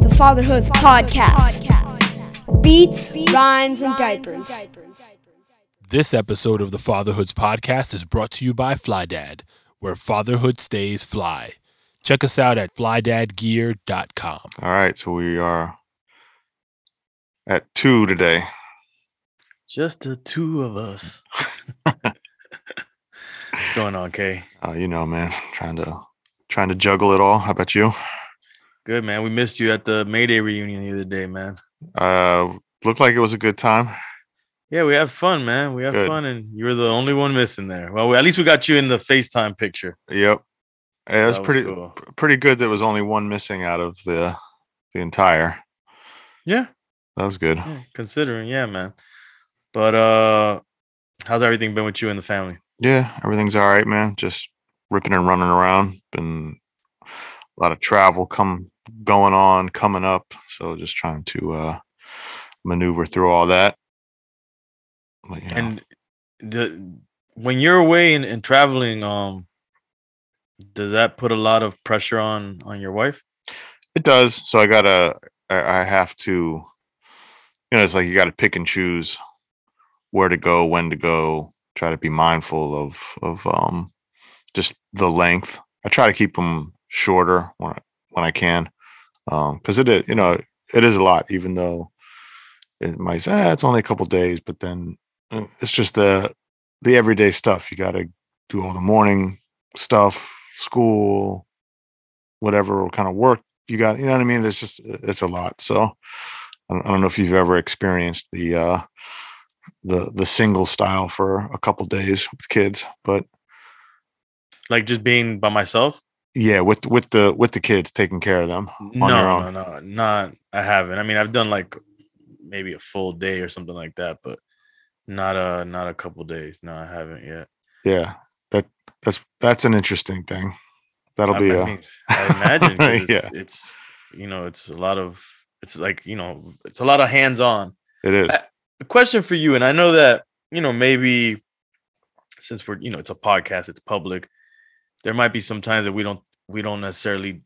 The Fatherhood Podcast. Beats, rhymes, and diapers. This episode of the Fatherhoods podcast is brought to you by FlyDad, where fatherhood stays fly. Check us out at flydadgear.com. All right, so we are at two today. Just the two of us. What's going on, Kay? Uh, you know, man, trying to trying to juggle it all. How about you? Good, man. We missed you at the Mayday reunion the other day, man. Uh, looked like it was a good time. Yeah, we have fun, man. We have Good. fun, and you were the only one missing there. Well, we, at least we got you in the FaceTime picture. Yep, Yeah, it was was pretty cool. pretty good. There was only one missing out of the the entire. Yeah, That was good. yeah, considering, yeah, man. But uh how's everything been with you and the family? Yeah, everything's all right, man. Just ripping and running around. Been a lot of travel come going on, coming up. So just trying to uh maneuver through all that. But, And the, when you're away and, and traveling, um, does that put a lot of pressure on on your wife? it does. So I gotta I, I have to you know, it's like you gotta pick and choose where to go, when to go, try to be mindful of of um just the length. I try to keep them shorter when I, when I can. Um because it is, you know, it is a lot, even though it might say "Ah, it's only a couple days, but then uh, it's just the the everyday stuff. You got to do all the morning stuff, school, whatever kind of work you got. You know what I mean? it's just it's a lot. So I don't, I don't know if you've ever experienced the uh the the single style for a couple days with kids, but Like just being by myself? Yeah, with with the with the kids taking care of them on no, your own. no, no, not. I haven't. I mean, I've done like maybe a full day or something like that, but not a not a couple days. No, I haven't yet. Yeah, that that's that's an interesting thing. That'll I, be I a I imagine it's, Yeah. it's you know it's a lot of it's like you know it's a lot of hands on. it is. I- A question for you, and I know that you know maybe since we're you know it's a podcast, it's public. There might be some times that we don't we don't necessarily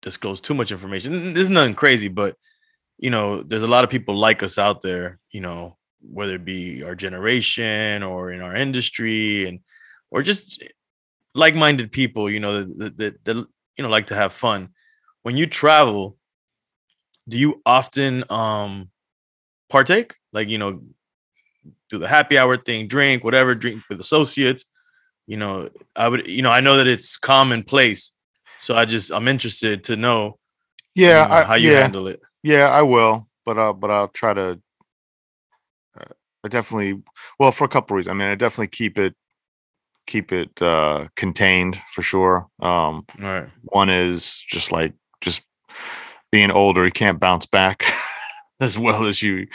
disclose too much information. This is nothing crazy, but you know there's a lot of people like us out there. You know whether it be our generation or in our industry and or just like-minded people. You know that that, that you know like to have fun. When you travel, do you often um partake like you know do the happy hour thing drink whatever drink with associates you know i would you know i know that it's commonplace so i just i'm interested to know you yeah, know, I, how you yeah, handle it yeah, I will, but uh, but I'll try to. Uh, I definitely well for a couple reasons. I mean, I definitely keep it keep it uh contained for sure. Um, all right one is just like just being older, you can't bounce back as well as you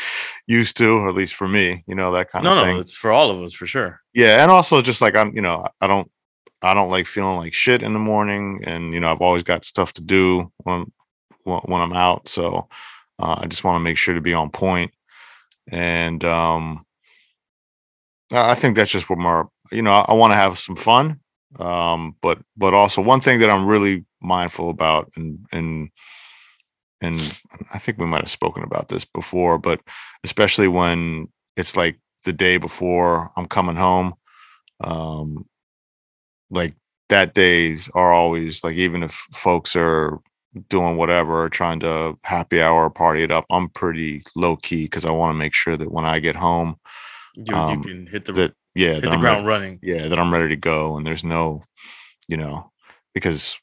used to, or at least for me, you know that kind no of no thing. it's for all of us for sure yeah and also just like i'm you know i don't i don't like feeling like shit in the morning and you know i've always got stuff to do when when, i'm out so uh, i just want to make sure to be on point. and um i think that's just what more you know i, I want to have some fun um but but also one thing that i'm really mindful about and and and i think we might have spoken about this before but especially when it's like the day before i'm coming home um like that days are always like even if folks are doing whatever or trying to happy hour party it up i'm pretty low key because i want to make sure that when i get home you, Um, you can hit the that yeah hit that the I'm ground ready, running. yeah that i'm ready to go and there's no you know because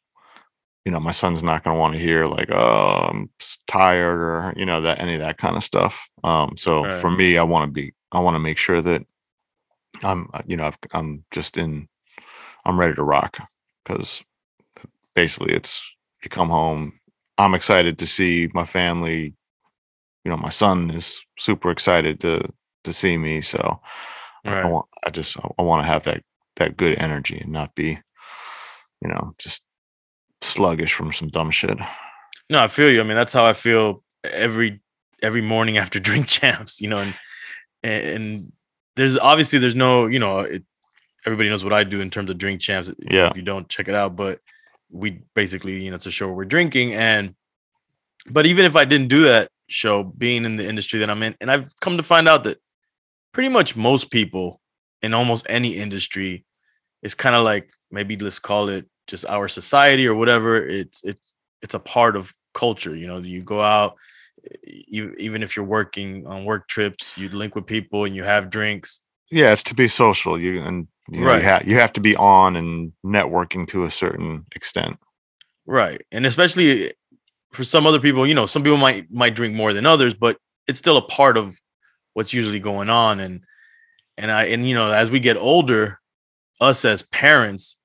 you know my son's not going to want to hear like oh i'm tired or you know that any of that kind of stuff um so Right. for me i want to be i want to make sure that i'm uh, you know I've, i'm just in i'm ready to rock because basically it's you come home I'm excited to see my family. You know, my son is super excited to to see me. So I Right. want I just I want to have that that good energy and not be, you know, just sluggish from some dumb shit. No, I feel you. I mean, that's how I feel every every morning after drink champs, you know, and and there's obviously there's no, you know, it, everybody knows what I do in terms of drink champs. Yeah. If you don't check it out, but we basically, you know, it's a show where we're drinking and but even if I didn't do that show, being in the industry that I'm in, and I've come to find out that pretty much most people in almost any industry is kind of like maybe let's call it just our society or whatever. It's it's it's a part of culture. You know, you go out, you, even if you're working on work trips, you link with people and you have drinks. Yeah, it's to be social. You and you, know, Right. you, ha- you have to be on and networking to a certain extent. Right. And especially for some other people, you know, some people might might drink more than others, but it's still a part of what's usually going on. And and I and you know, as we get older, us as parents,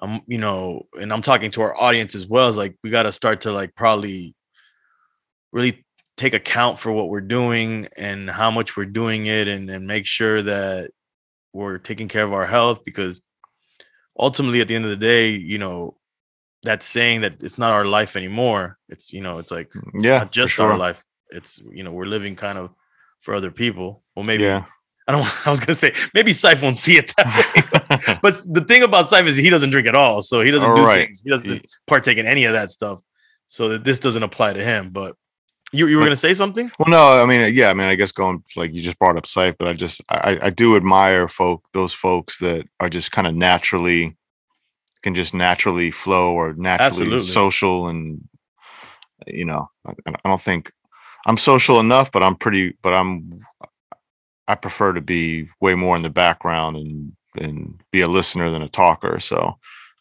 um, you know, and I'm talking to our audience as well, is like we gotta start to like probably really take account for what we're doing and how much we're doing it and, and make sure that we're taking care of our health because ultimately at the end of the day, you know, that's saying that it's not our life anymore. It's you know, it's like it's Yeah, not just sure. our life. It's you know, we're living kind of for other people. Well, maybe Yeah. I don't. I was gonna say maybe Syph won't see it that way. but the thing about Syph is he doesn't drink at all, so he doesn't do Right. things. He doesn't partake in any of that stuff. So that this doesn't apply to him. But you you were gonna say something? Well, no, I mean, yeah, I mean, I guess going like you just brought up Scythe, but I just I, I do admire folk those folks that are just kind of naturally can just naturally flow or naturally Absolutely. social and you know I, I don't think I'm social enough, but I'm pretty, but I'm I prefer to be way more in the background and and be a listener than a talker. So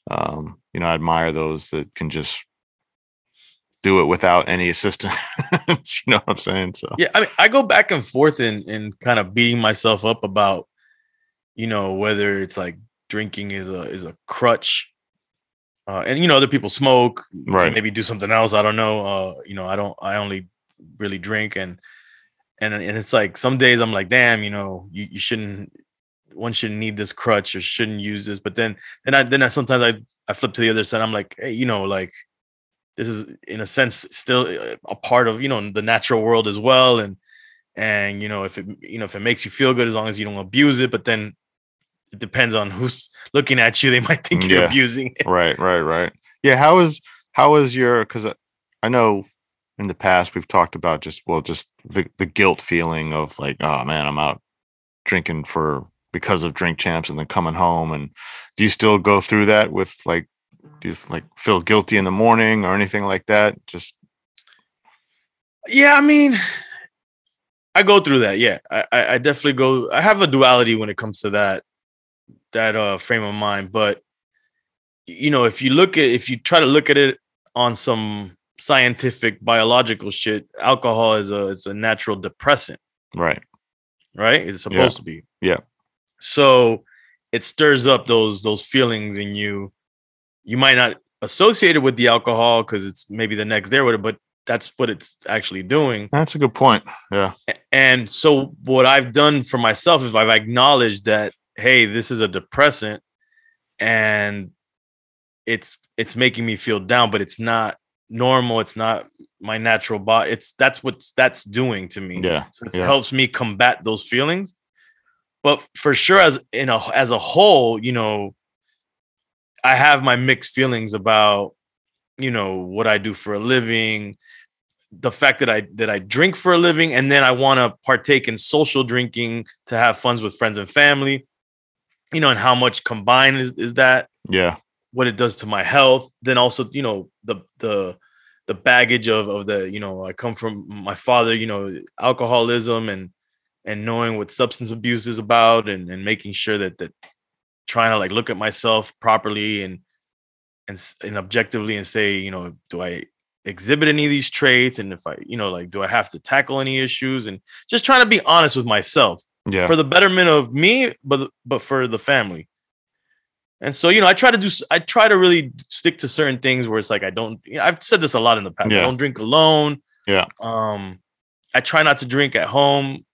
um, you know, I admire those that can just do it without any assistance. you know what I'm saying? So Yeah, I mean, I go back and forth in in kind of beating myself up about, you know, whether it's like drinking is a is a crutch, uh, and you know, other people smoke, Right. Maybe do something else. I don't know. Uh, you know, I don't. I only really drink, and and and it's like some days I'm like, damn, you know, you, you shouldn't. One shouldn't need this crutch or shouldn't use this. But then then I then I sometimes I I flip to the other side. I'm like, hey, you know, like this is in a sense still uh, a part of you know the natural world as well and and you know if it you know if it makes you feel good as long as you don't abuse it but then it depends on who's looking at you they might think you're abusing it right right right yeah how is how is your because i know in the past we've talked about just well just the, the guilt feeling of like oh man i'm out drinking for because of drink champs and then coming home. And do you still go through that with like do you like feel guilty in the morning or anything like that? Just yeah i mean i go through that yeah. I, I definitely go i have a duality when it comes to that that uh frame of mind but you know if you look at if you try to look at it on some scientific biological shit alcohol is a it's a natural depressant right right? It's supposed to be. Yeah. So it stirs up those those feelings in you. You might not associate it with the alcohol because it's maybe the next day or whatever, but that's what it's actually doing. that's a good point yeah And so what I've done for myself is I've acknowledged that hey, this is a depressant and it's it's making me feel down, but it's not normal. It's not my natural body. It's that's what's that's doing to me. yeah So it Yeah. helps me combat those feelings. But for sure, as in a as a whole, you know, I have my mixed feelings about, you know, what I do for a living, the fact that I that I drink for a living, and then I want to partake in social drinking to have funs with friends and family, you know, and how much combined is, is that yeah what it does to my health then also you know the the the baggage of of the you know i come from my father you know alcoholism and and knowing what substance abuse is about and and making sure that that trying to like look at myself properly and and and objectively and say you know do i exhibit any of these traits? And if i you know like do i have to tackle any issues? And just trying to be honest with myself yeah. for the betterment of me but but for the family And so, you know, I try to do, I try to really stick to certain things where it's like, I don't, you know, I've said this a lot in the past. I don't drink alone. Yeah. Um, I try not to drink at home.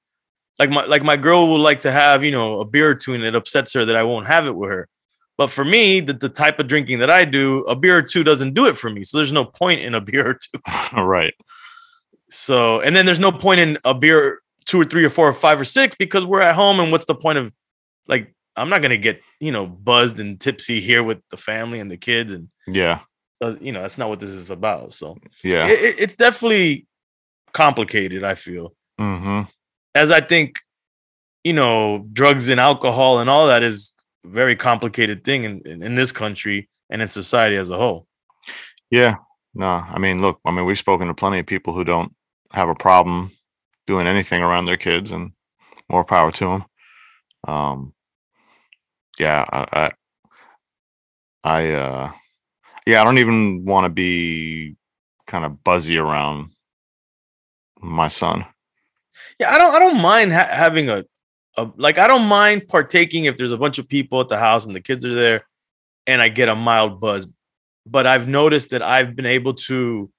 Like my, like my girl will like to have, you know, a beer or two and it upsets her that I won't have it with her. But for me, the, the type of drinking that I do, a beer or two doesn't do it for me. So there's no point in a beer or two. right. So, and then there's no point in a beer, two or three or four or five or six because we're at home. And what's the point of like, I'm not going to get, you know, buzzed and tipsy here with the family and the kids. And, Yeah. you know, that's not what this is about. So Yeah. it, it- it's definitely complicated, I feel. mm-hmm. As I think, you know, drugs and alcohol and all that is a very complicated thing in, in, in this country and in society as a whole. Yeah. No, I mean, look, I mean, we've spoken to plenty of people who don't have a problem doing anything around their kids, and more power to them. Um, yeah, I, I, I uh, yeah, I don't even want to be kind of buzzy around my son. Yeah, I don't. I don't mind ha- having a, a like. I don't mind partaking if there's a bunch of people at the house and the kids are there, and I get a mild buzz. But I've noticed that I've been able to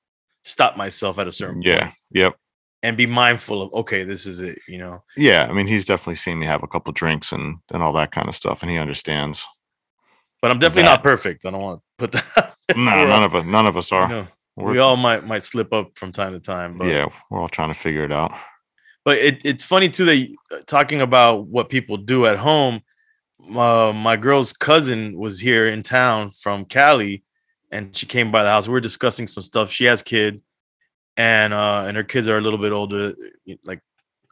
stop myself at a certain Yeah. point Yep. And be mindful of okay, this is it. You know. Yeah. I mean, he's definitely seen me have a couple drinks and and all that kind of stuff, and he understands. But I'm definitely not perfect. I don't want to put that. out. No, We're none of us, none of us you are. know, We're- all might might slip up from time to time. But yeah, we're all trying to figure it out. but it, it's funny too that you- uh, talking about what people do at home uh, my girl's cousin was here in town from cali and she came by the house we were discussing some stuff she has kids and uh and her kids are a little bit older like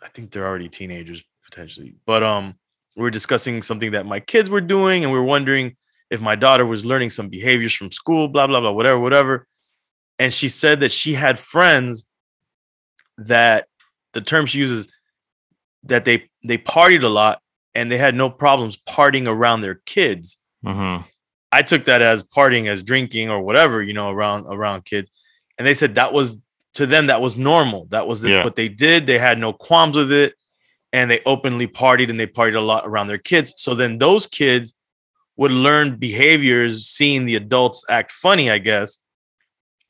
i think they're already teenagers potentially but um we were discussing something that my kids were doing and we were wondering if my daughter was learning some behaviors from school blah blah blah whatever whatever and she said that she had friends that the term she uses that they they partied a lot and they had no problems partying around their kids. Mm-hmm. I took that as partying as drinking or whatever, you know, around around kids. And they said that was to them that was normal. That was the, Yeah. what they did. They had no qualms with it and they openly partied and they partied a lot around their kids. So then those kids would learn behaviors seeing the adults act funny, I guess.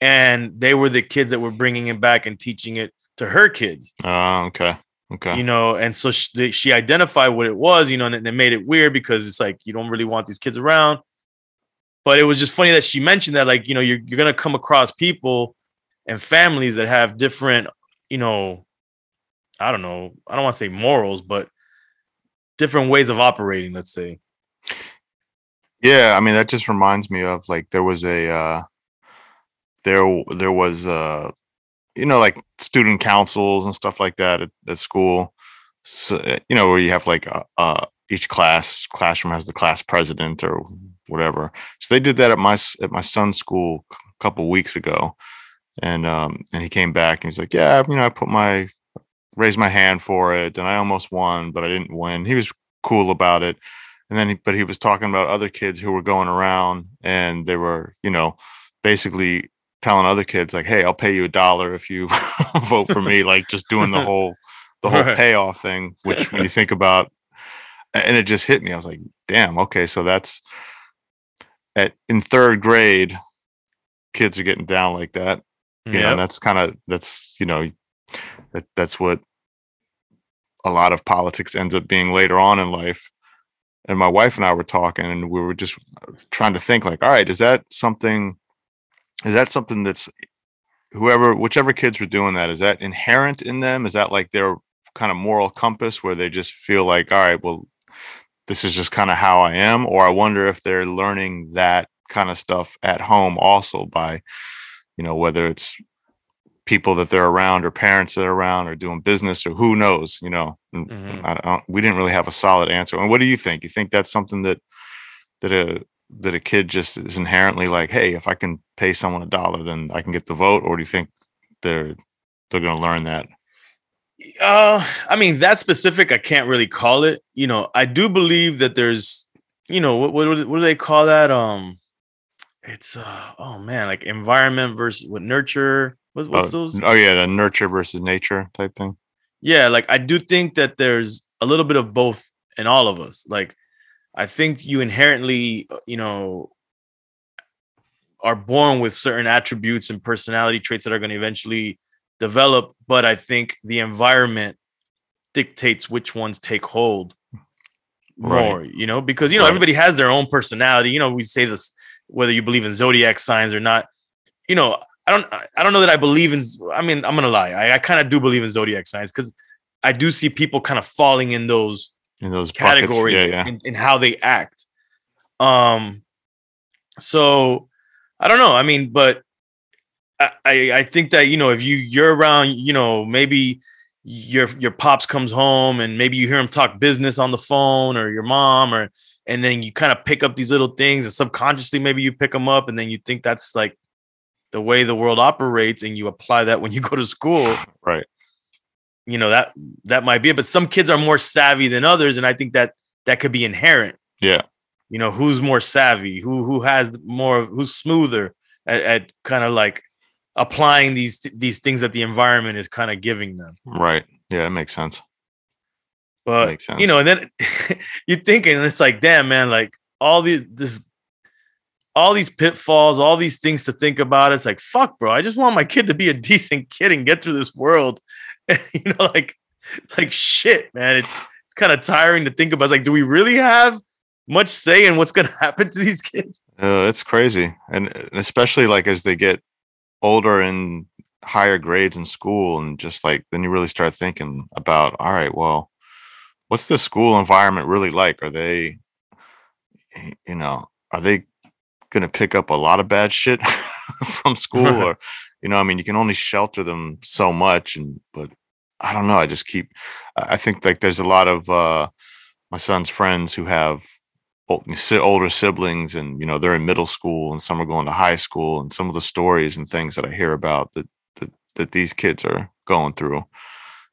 And they were the kids that were bringing it back and teaching it to her kids Uh, okay. Okay. you know and so she, she identified what it was you know and it- it made it weird because it's like you don't really want these kids around but it was just funny that she mentioned that like you know you're, you're gonna come across people and families that have different you know i don't know i don't want to say morals but different ways of operating let's say Yeah, I mean that just reminds me of like there was a uh there there was uh you know like student councils and stuff like that at, at school. So you know where you have like uh, uh each class classroom has the class president or whatever. So they did that at my at my son's school a couple weeks ago. And um and he came back and he's like, "Yeah, you know, I put my raised my hand for it and I almost won, but I didn't win." He was cool about it and then he, but he was talking about other kids who were going around and they were you know basically telling other kids like hey i'll pay you a dollar if you vote for me like just doing the whole the whole Right. payoff thing which when you think about and it just hit me i was like damn okay so that's at in third grade kids are getting down like that you know yeah and that's kind of that's you know that that's what a lot of politics ends up being later on in life. And my wife and i were talking and we were just trying to think like all right is that something is that something that's whoever whichever kids were doing that is that inherent in them? Is that like their kind of moral compass where they just feel like all right well this is just kind of how i am or i wonder if they're learning that kind of stuff at home also by you know whether it's people that they're around or parents that are around or doing business or who knows you know Mhm. I don't, we didn't really have a solid answer and what do you think you think that's something that that a that a kid just is inherently like hey if i can pay someone a dollar then i can get the vote or do you think they're they're going to learn that Uh, I mean that specific, I can't really call it. You know, I do believe that there's, you know, what what, what what do they call that? Um, it's uh, oh man, like environment versus what nurture. What's what's oh, those? oh yeah the nurture versus nature type thing Yeah, like I do think that there's a little bit of both in all of us. Like I think you inherently, uh, you know, are born with certain attributes and personality traits that are going to eventually develop. But I think the environment dictates which ones take hold Right. more, you know, because, you know, Right. everybody has their own personality. You know, we say this whether you believe in zodiac signs or not. You know, I don't, I- don't know that I believe in, I mean, I'm going to lie. I, I kind of do believe in zodiac signs because I do see people kind of falling in those In those categories Yeah, yeah. In, in how they act. Um, so I don't know. I mean, but I, I I think that you know if you you're around, you know, maybe your your pops comes home and maybe you hear him talk business on the phone or your mom or and then you kind of pick up these little things and subconsciously maybe you pick them up and then you think that's like the way the world operates and you apply that when you go to school Right. you know that that might be it but some kids are more savvy than others and i think that that could be inherent Yeah. you know who's more savvy who who has more who's smoother at, at kind of like applying these these things that the environment is kind of giving them Right. Yeah, it makes sense. But you know and then you're thinking and it's like damn man like all the this all these pitfalls all these things to think about it's like fuck bro i just want my kid to be a decent kid and get through this world. You know like it's like shit man it's it's kind of tiring to think about it's like do we really have much say in what's going to happen to these kids? Uh, it's crazy, and and especially like as they get older and higher grades in school, and just like then you really start thinking about, all right, well, what's the school environment really like? Are they, you know, are they going to pick up a lot of bad shit from school, or you know, I mean, you can only shelter them so much, and but I don't know. I just keep. I think like there's a lot of uh my son's friends who have ol- older siblings and you know they're in middle school and some are going to high school and some of the stories and things that i hear about that that, that these kids are going through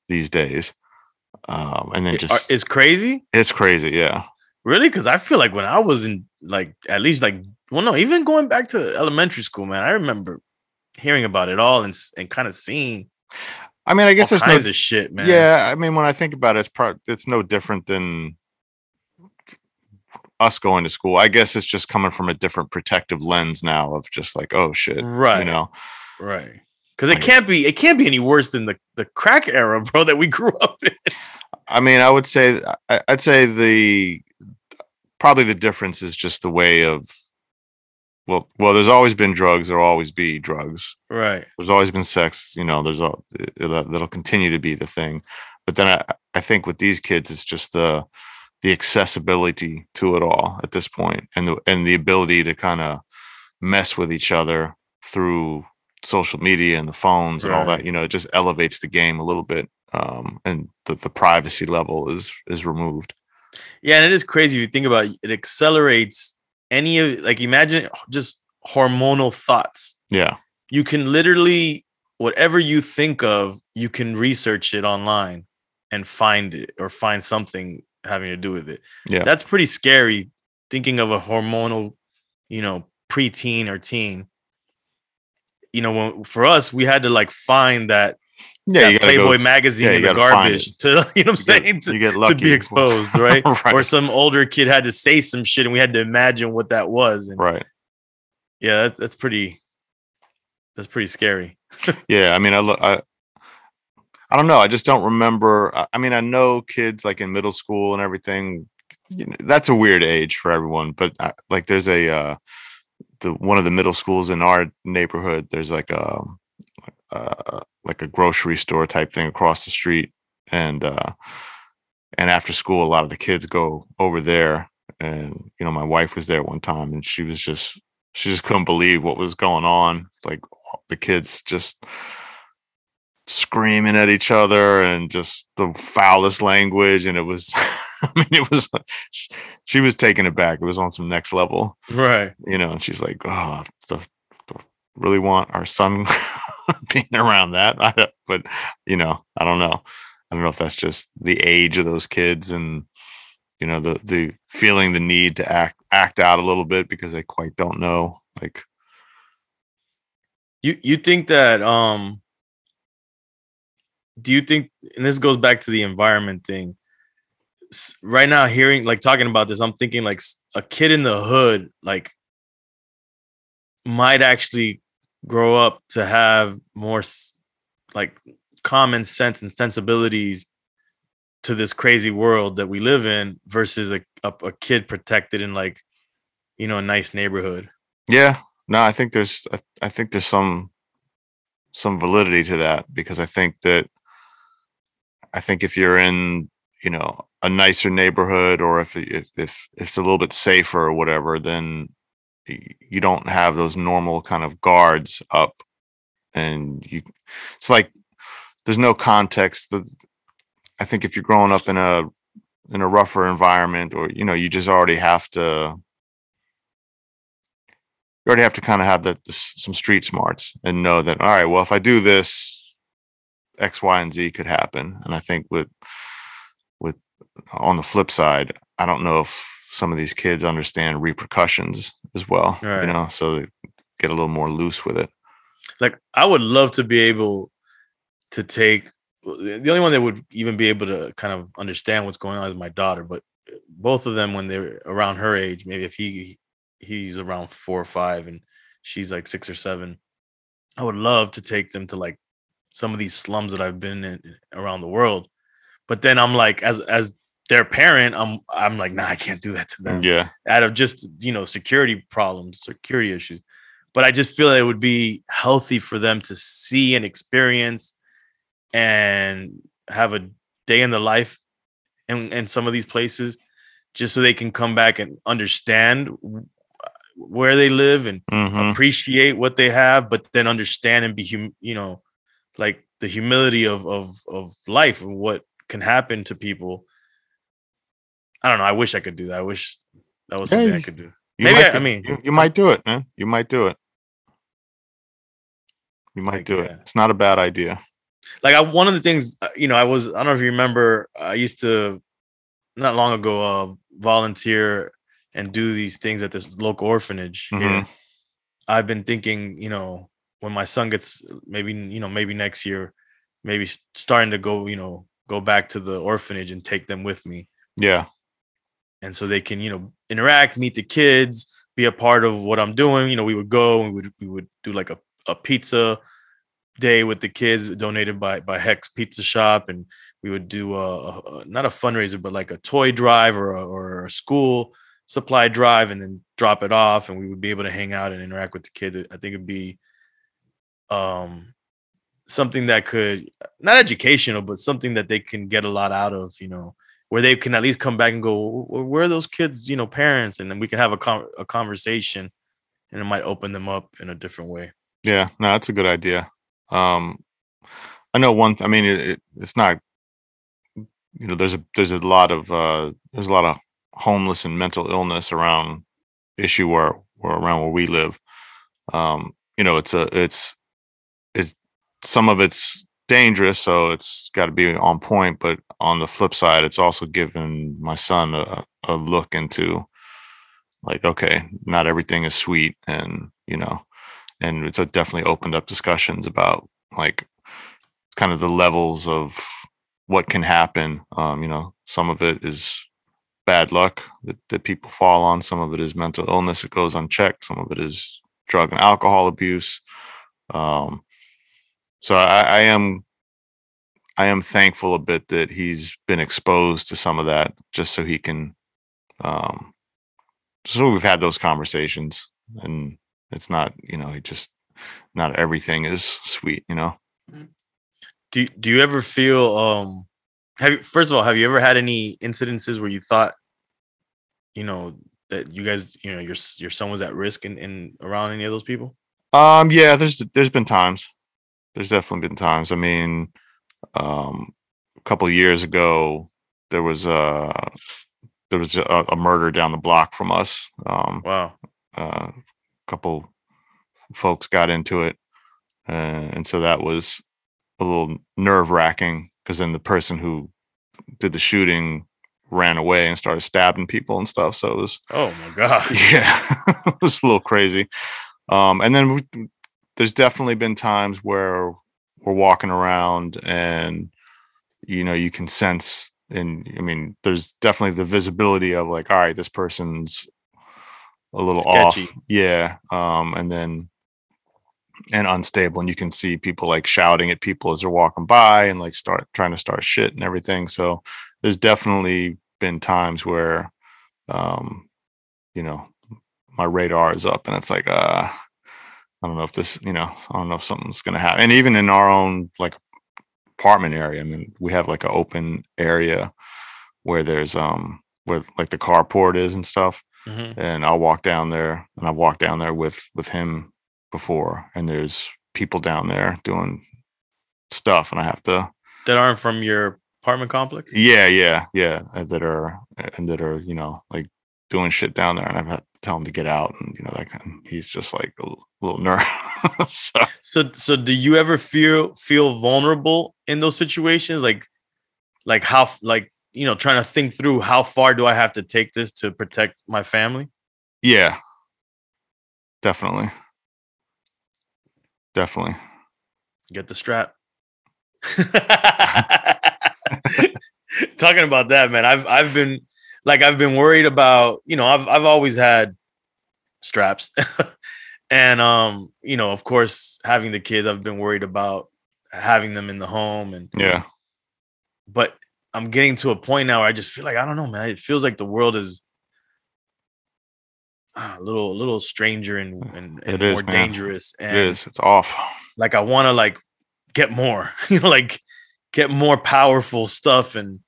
these days um and then just it's crazy? It's crazy yeah. Really? Because i feel like when i was in like at least like well no even going back to elementary school man i remember hearing about it all and, and kind of seeing i mean i guess it's no kinds of shit man. Yeah i mean when i think about it it's part it's no different than us going to school. I guess it's just coming from a different protective lens now of just like oh shit right. you know? Right. Because it can't be it can't be any worse than the, the crack era, bro, that we grew up in. I mean, I would say I'd say the probably the difference is just the way of well, well. There's always been drugs. There'll always be drugs. Right. There's always been sex. You know, there's all uh, that'll continue to be the thing. But then I, I think with these kids, it's just the the accessibility to it all at this point, and the and the ability to kind of mess with each other through social media and the phones and all that, you know, it just elevates the game a little bit, um, and the the privacy level is is removed. Yeah, and it is crazy if you think about it, it accelerates any of like imagine just hormonal thoughts. Yeah, You can literally whatever you think of, you can research it online and find it or find something having to do with it. Yeah. That's pretty scary thinking of a hormonal, you know, preteen or teen. You know, when for us, we had to like find that, yeah. that Playboy go, magazine yeah, in the garbage to, you know what I'm saying? To, get to be exposed, right? right, Or some older kid had to say some shit and we had to imagine what that was. And right. yeah, that, that's pretty, that's pretty scary. Yeah, I mean, I look, I, I don't know. I just don't remember. I, I mean, I know kids like in middle school and everything. You know, that's a weird age for everyone, but I, like, there's a uh, the one of the middle schools in our neighborhood. There's like a uh, like a grocery store type thing across the street, and uh, and after school, a lot of the kids go over there. And you know, my wife was there one time, and she was just she just couldn't believe what was going on. Like the kids just screaming at each other and just the foulest language and it was i mean it was she, was taken aback it was on some next level. Right. you know and she's like oh so, really want our son being around that? I, but you know i don't know. I don't know if that's just the age of those kids and you know the the feeling the need to act act out a little bit because they quite don't know like You you think that um do you think and this goes back to the environment thing right now hearing like talking about this, I'm thinking like a kid in the hood like might actually grow up to have more like common sense and sensibilities to this crazy world that we live in versus a, a, a kid protected in like you know a nice neighborhood. Yeah, no, I think there's I, I think there's some some validity to that because I think that I think if you're in you know a nicer neighborhood or if if, if it's a little bit safer or whatever, then you don't have those normal kind of guards up, and you it's like there's no context. The, I think if you're growing up in a in a rougher environment or you know you just already have to you already have to kind of have that some street smarts and know that all right well if i do this x y and z could happen and i think with with on the flip side i don't know if some of these kids understand repercussions as well Right. you know so they get a little more loose with it like I would love to be able to take the only one that would even be able to kind of understand what's going on is my daughter, but both of them when they're around her age, maybe if he he's around four or five and she's like six or seven, I would love to take them to like some of these slums that I've been in around the world. But then I'm like, as as their parent, I'm I'm like, nah, I can't do that to them yeah out of just you know security problems security issues but i just feel it would be healthy for them to see and experience and have a day in the life in, in some of these places just so they can come back and understand where they live and hmm appreciate what they have but then understand and be hum- you know like the humility of of of life and what can happen to people i don't know i wish i could do that i wish that was something i you- could do Maybe I- I do- mean, you, you might do it man you might do it you might Like, do it yeah. it's not a bad idea like I, one of the things uh, you know i was i don't know if you remember i used to not long ago uh volunteer and do these things at this local orphanage here. Mhm. i've been thinking you know when my son gets maybe you know maybe next year maybe starting to go you know go back to the orphanage and take them with me. Yeah. And so they can you know interact meet the kids be a part of what i'm doing. You know we would go and we would we would do like a, a pizza day with the kids donated by by hex pizza shop. And we would do a, a- a- not a fundraiser but like a toy drive or a, or a school supply drive and then drop it off. And we would be able to hang out and interact with the kids. I think it'd be um something that could not educational but something that they can get a lot out of you know where they can at least come back and go where are those kids you know parents and then we can have a, con- a conversation and it might open them up in a different way Yeah, no, that's a good idea. Um, I know one. Th- I mean, it, it, it's not. You know, there's a there's a lot of uh, there's a lot of homeless and mental illness around issue where where around where we live. Um, you know, it's a it's it's some of it's dangerous, so it's got to be on point. But on the flip side, it's also given my son a, a look into like, okay, not everything is sweet, and you know, and it's definitely opened up discussions about like kind of the levels of what can happen. Um, you know, some of it is bad luck that, that people fall on. Some of it is mental illness that goes unchecked. Some of it is drug and alcohol abuse. Um, so I, I am, I am thankful a bit that he's been exposed to some of that, just so he can, um, so we've had those conversations, and it's not, you know, he just not everything is sweet, you know. do do you ever feel um have you first of all have you ever had any incidences where you thought you know that you guys you know your s- your son was at risk in, in around any of those people Um, yeah, there's there's been times. There's definitely been times. I mean, um, a couple years ago, there was a there was a, a murder down the block from us. Um, wow uh, a couple folks got into it, uh, and so that was a little nerve wracking because then the person who did the shooting ran away and started stabbing people and stuff. So it was oh my god yeah, it was a little crazy. Um, and then we, there's definitely been times where we're walking around and you know you can sense and I mean, there's definitely the visibility of like, all right, this person's a little Sketchy. off, yeah, um, and then and unstable, and you can see people like shouting at people as they're walking by and like start trying to start shit and everything. So there's definitely been times where, um, you know, my radar is up and it's like, uh, I don't know if this, you know, I don't know if something's gonna happen. And even in our own like apartment area, I mean, we have like an open area where there's um where like the carport is and stuff. Mhm. And I'll walk down there and I've walked down there with with him before and there's people down there doing stuff and I have to That aren't from your apartment complex. yeah, yeah, yeah, that are and that are, you know, like doing shit down there and I've had to tell him to get out and you know that kind he's just like a little, little nervous. so So so do you ever feel feel vulnerable in those situations? Like like how like you know trying to think through how far do I have to take this to protect my family? Yeah. Definitely. Definitely. Get the strap. Talking about that, man. I've I've been like I've been worried about, you know, I've I've always had straps. and um, you know, of course, having the kids, I've been worried about having them in the home and Yeah. but I'm getting to a point now where I just feel like I don't know, man. It feels like the world is ah, a little, a little stranger and, and, and is, more man. dangerous. It And is. It's off. like I want to like get more, you know, like get more powerful stuff and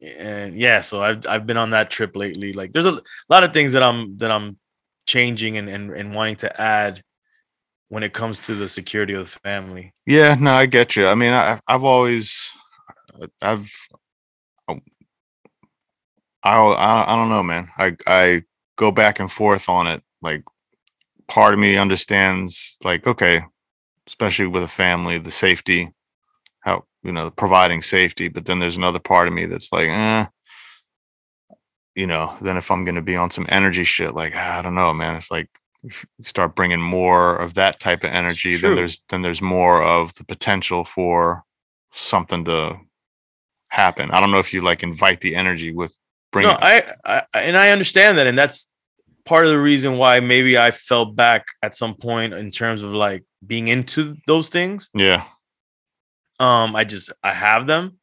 and yeah. So I've I've been on that trip lately. Like there's a lot of things that I'm that I'm changing and and, and wanting to add when it comes to the security of the family. Yeah, no, I get you. I mean, I, I've always, I've, I, I, I don't know, man. I, I go back and forth on it. Like, part of me understands, like, okay, especially with a family, the safety, how you know, providing safety. But then there's another part of me that's like, eh, you know. Then if I'm gonna be on some energy shit, like, I don't know, man. It's like if you start bringing more of that type of energy, then there's then there's more of the potential for something to happen. I don't know if you like invite the energy with bringing. No, I, I and I understand that, and that's part of the reason why maybe I fell back at some point in terms of like being into those things. yeah, Um, I just I have them.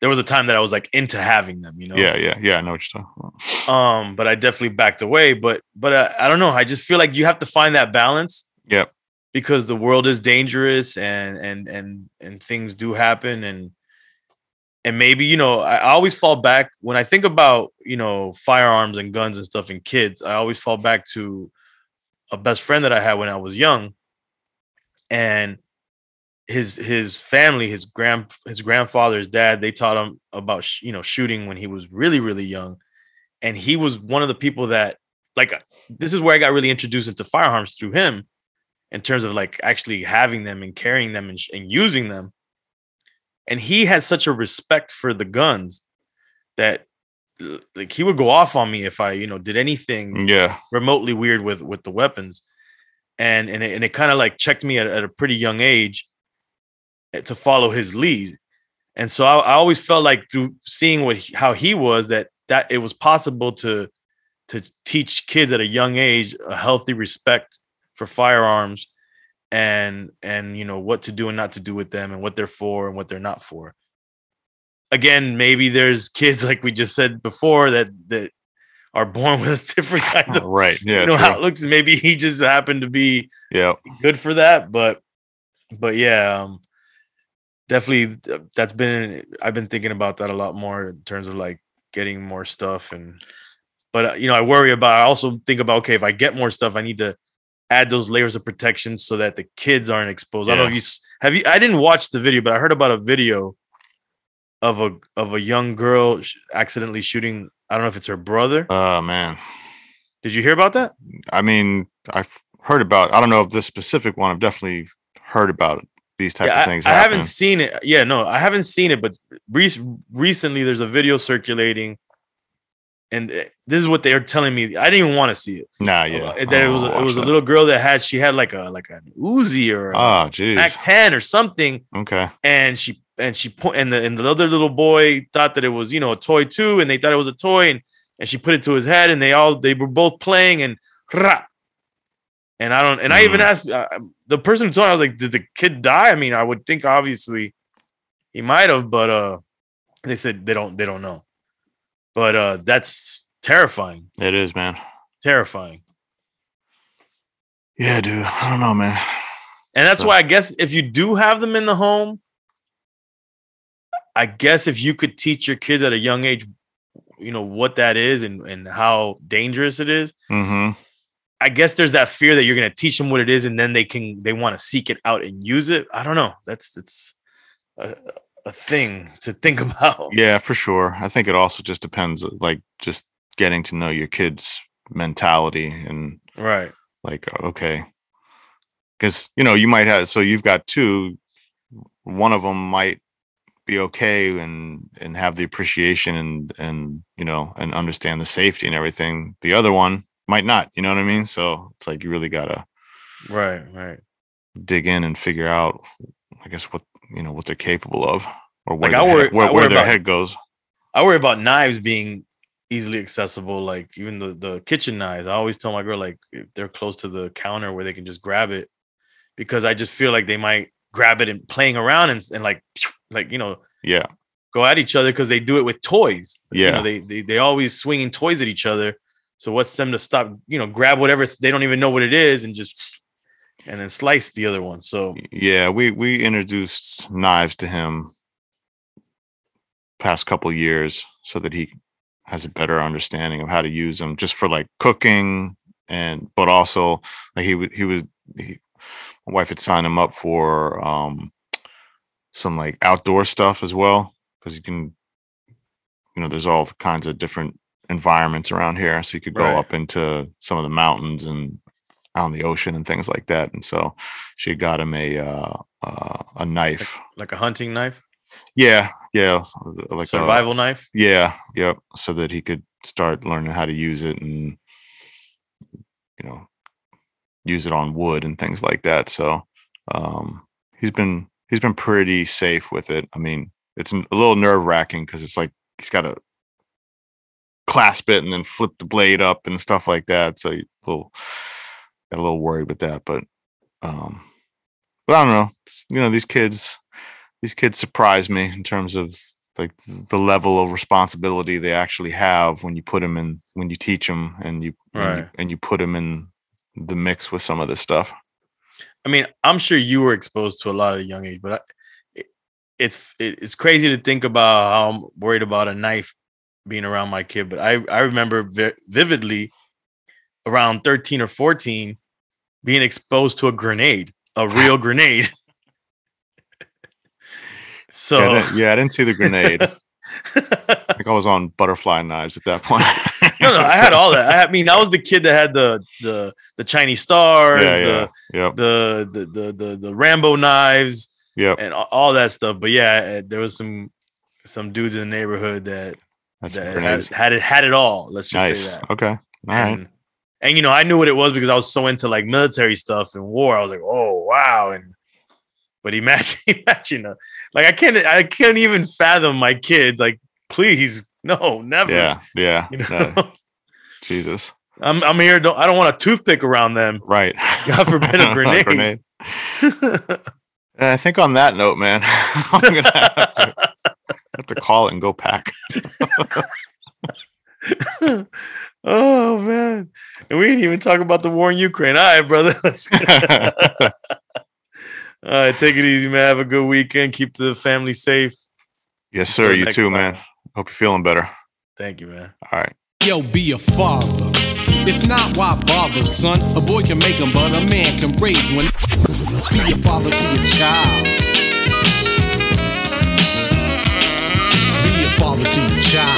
There was a time that I was like into having them, you know. yeah, yeah, yeah. I know what you're talking about. Um, but I definitely backed away. But but uh, I don't know. I just feel like you have to find that balance Yeah. because the world is dangerous and and and and things do happen and and maybe you know I I always fall back when I think about you know firearms and guns and stuff and kids. I always fall back to a best friend that I had when I was young, and his his family, his grand his grandfather, his dad, they taught him about sh- you know shooting when he was really really young, and he was one of the people that like this is where I got really introduced into firearms through him in terms of like actually having them and carrying them and, sh- and using them. And he had such a respect for the guns that like he would go off on me if I, you know, did anything mm, Yeah, remotely weird with with the weapons. And and it, and it kind of like checked me at, at a pretty young age to follow his lead. And so I, I always felt like through seeing what he- how he was that that it was possible to to teach kids at a young age a healthy respect for firearms and and you know what to do and not to do with them and what they're for and what they're not for again maybe there's kids like we just said before that that are born with a different kind of right. Yeah, you know true. how it looks maybe he just happened to be yeah, good for that but but yeah um definitely that's been i've been thinking about that a lot more in terms of like getting more stuff and but uh, you know i worry about i also think about okay if i get more stuff i need to add those layers of protection so that the kids aren't exposed i don't know if you have you i didn't watch the video but i heard about a video of a of a young girl accidentally shooting i don't know if it's her brother Oh man. did you hear about that I mean, I've heard about. I don't know if this specific one. I've definitely heard about these type Yeah, of things. I, haven't seen it. Yeah, no, I haven't seen it. But re- recently, there's a video circulating, and uh, this is what they are telling me. I didn't even want to see it. Nah, Uh, yeah. that it was it was a little girl that had she had like a like an Uzi or Oh, geez. Mac 10 or something, Okay. and she and she point and the and the other little boy thought that it was you know a toy too, and they thought it was a toy, and and she put it to his head, and they all they were both playing, and rah, and I don't, and I even Mhm. asked uh, the person who told me, I was like, did the kid die? I mean, I would think obviously he might have, but uh, they said they don't, they don't know. But uh, that's terrifying, It is, man. terrifying. Yeah, dude. I don't know, man. And that's So- why I guess if you do have them in the home, I guess if you could teach your kids at a young age, you know, what that is and, and how dangerous it is, Mm-hmm. I guess there's that fear that you're gonna teach them what it is and then they can they want to seek it out and use it. I don't know. That's that's a, a thing to think about. Yeah, for sure. I think it also just depends, like, just getting to know your kids' mentality and Right. like, okay, because you know you might have. So you've got two. One of them might be okay and and have the appreciation and and you know and understand the safety and everything. The other one might not. You know what I mean? So it's like you really gotta Right. Right. dig in and figure out, I guess, what you know what they're capable of, or where Like, their, worry- head, where, where their about- head goes. I worry about knives being easily accessible, like even the, the kitchen knives. I always tell my girl, like, if they're close to the counter where they can just grab it, because I just feel like they might grab it and playing around and, and like, like, you know, Yeah, go at each other because they do it with toys. You Yeah. know, they, they, they always swinging toys at each other. So what's them to stop, you know, grab whatever they don't even know what it is and just, and then slice the other one. So, yeah. We we introduced knives to him past couple years so that he has a better understanding of how to use them, just for like cooking and but also like he would he was he, my wife had signed him up for um some like outdoor stuff as well because you can you know there's all kinds of different environments around here so you could go Right. up into some of the mountains and on the ocean and things like that and so she got him a uh, uh a knife like a hunting knife, yeah yeah like a- survival knife. yeah yep so that he could start learning how to use it and you know use it on wood and things like that so um he's been he's been pretty safe with it i mean it's a little nerve wracking because it's like he's got to clasp it and then flip the blade up and stuff like that so you a little got a little worried with that but um but i don't know. It's- you know these kids these kids surprise me in terms of like the level of responsibility they actually have when you put them in when you teach them and you, and you and you put them in the mix with some of this stuff. I mean, I'm sure you were exposed to a lot at a young age, but I, it, it's it, it's crazy to think about how I'm worried about a knife being around my kid. But I I remember vi- vividly around 13 or 14 being exposed to a grenade, a real grenade. so yeah, I didn't, yeah, I didn't see the grenade i think i was on butterfly knives at that point no, no, I had all that. I, had, I mean, I was the kid that had the the the Chinese stars, yeah, the, yeah, yep, the the the the the Rambo knives, yep. and all that stuff. But yeah, uh, there was some some dudes in the neighborhood that, That's that had, had it had it all. Let's just Nice. say that. Okay. All right. and, and you know, I knew what it was because I was so into like military stuff and war. I was like, oh wow, and but imagine, imagine, uh, like I can't, I can't even fathom my kids. Like, please, no, never. Yeah. Yeah. You know, no, Jesus. I'm I'm here. Don't I don't want a toothpick around them. Right. God forbid a grenade. I think on that note, man, I'm gonna have to, have to call it and go pack. oh man, and we didn't even talk about the war in Ukraine. All right, brother. Let's All right, take it easy, man. Have a good weekend. Keep the family safe. yes, Until sir. You too, time. man. Hope you're feeling better. Thank you, man. All right. Yo, be a father. If not, why bother, son? A boy can make 'em, but a man can raise one. Be a father to your child. Poverty Child.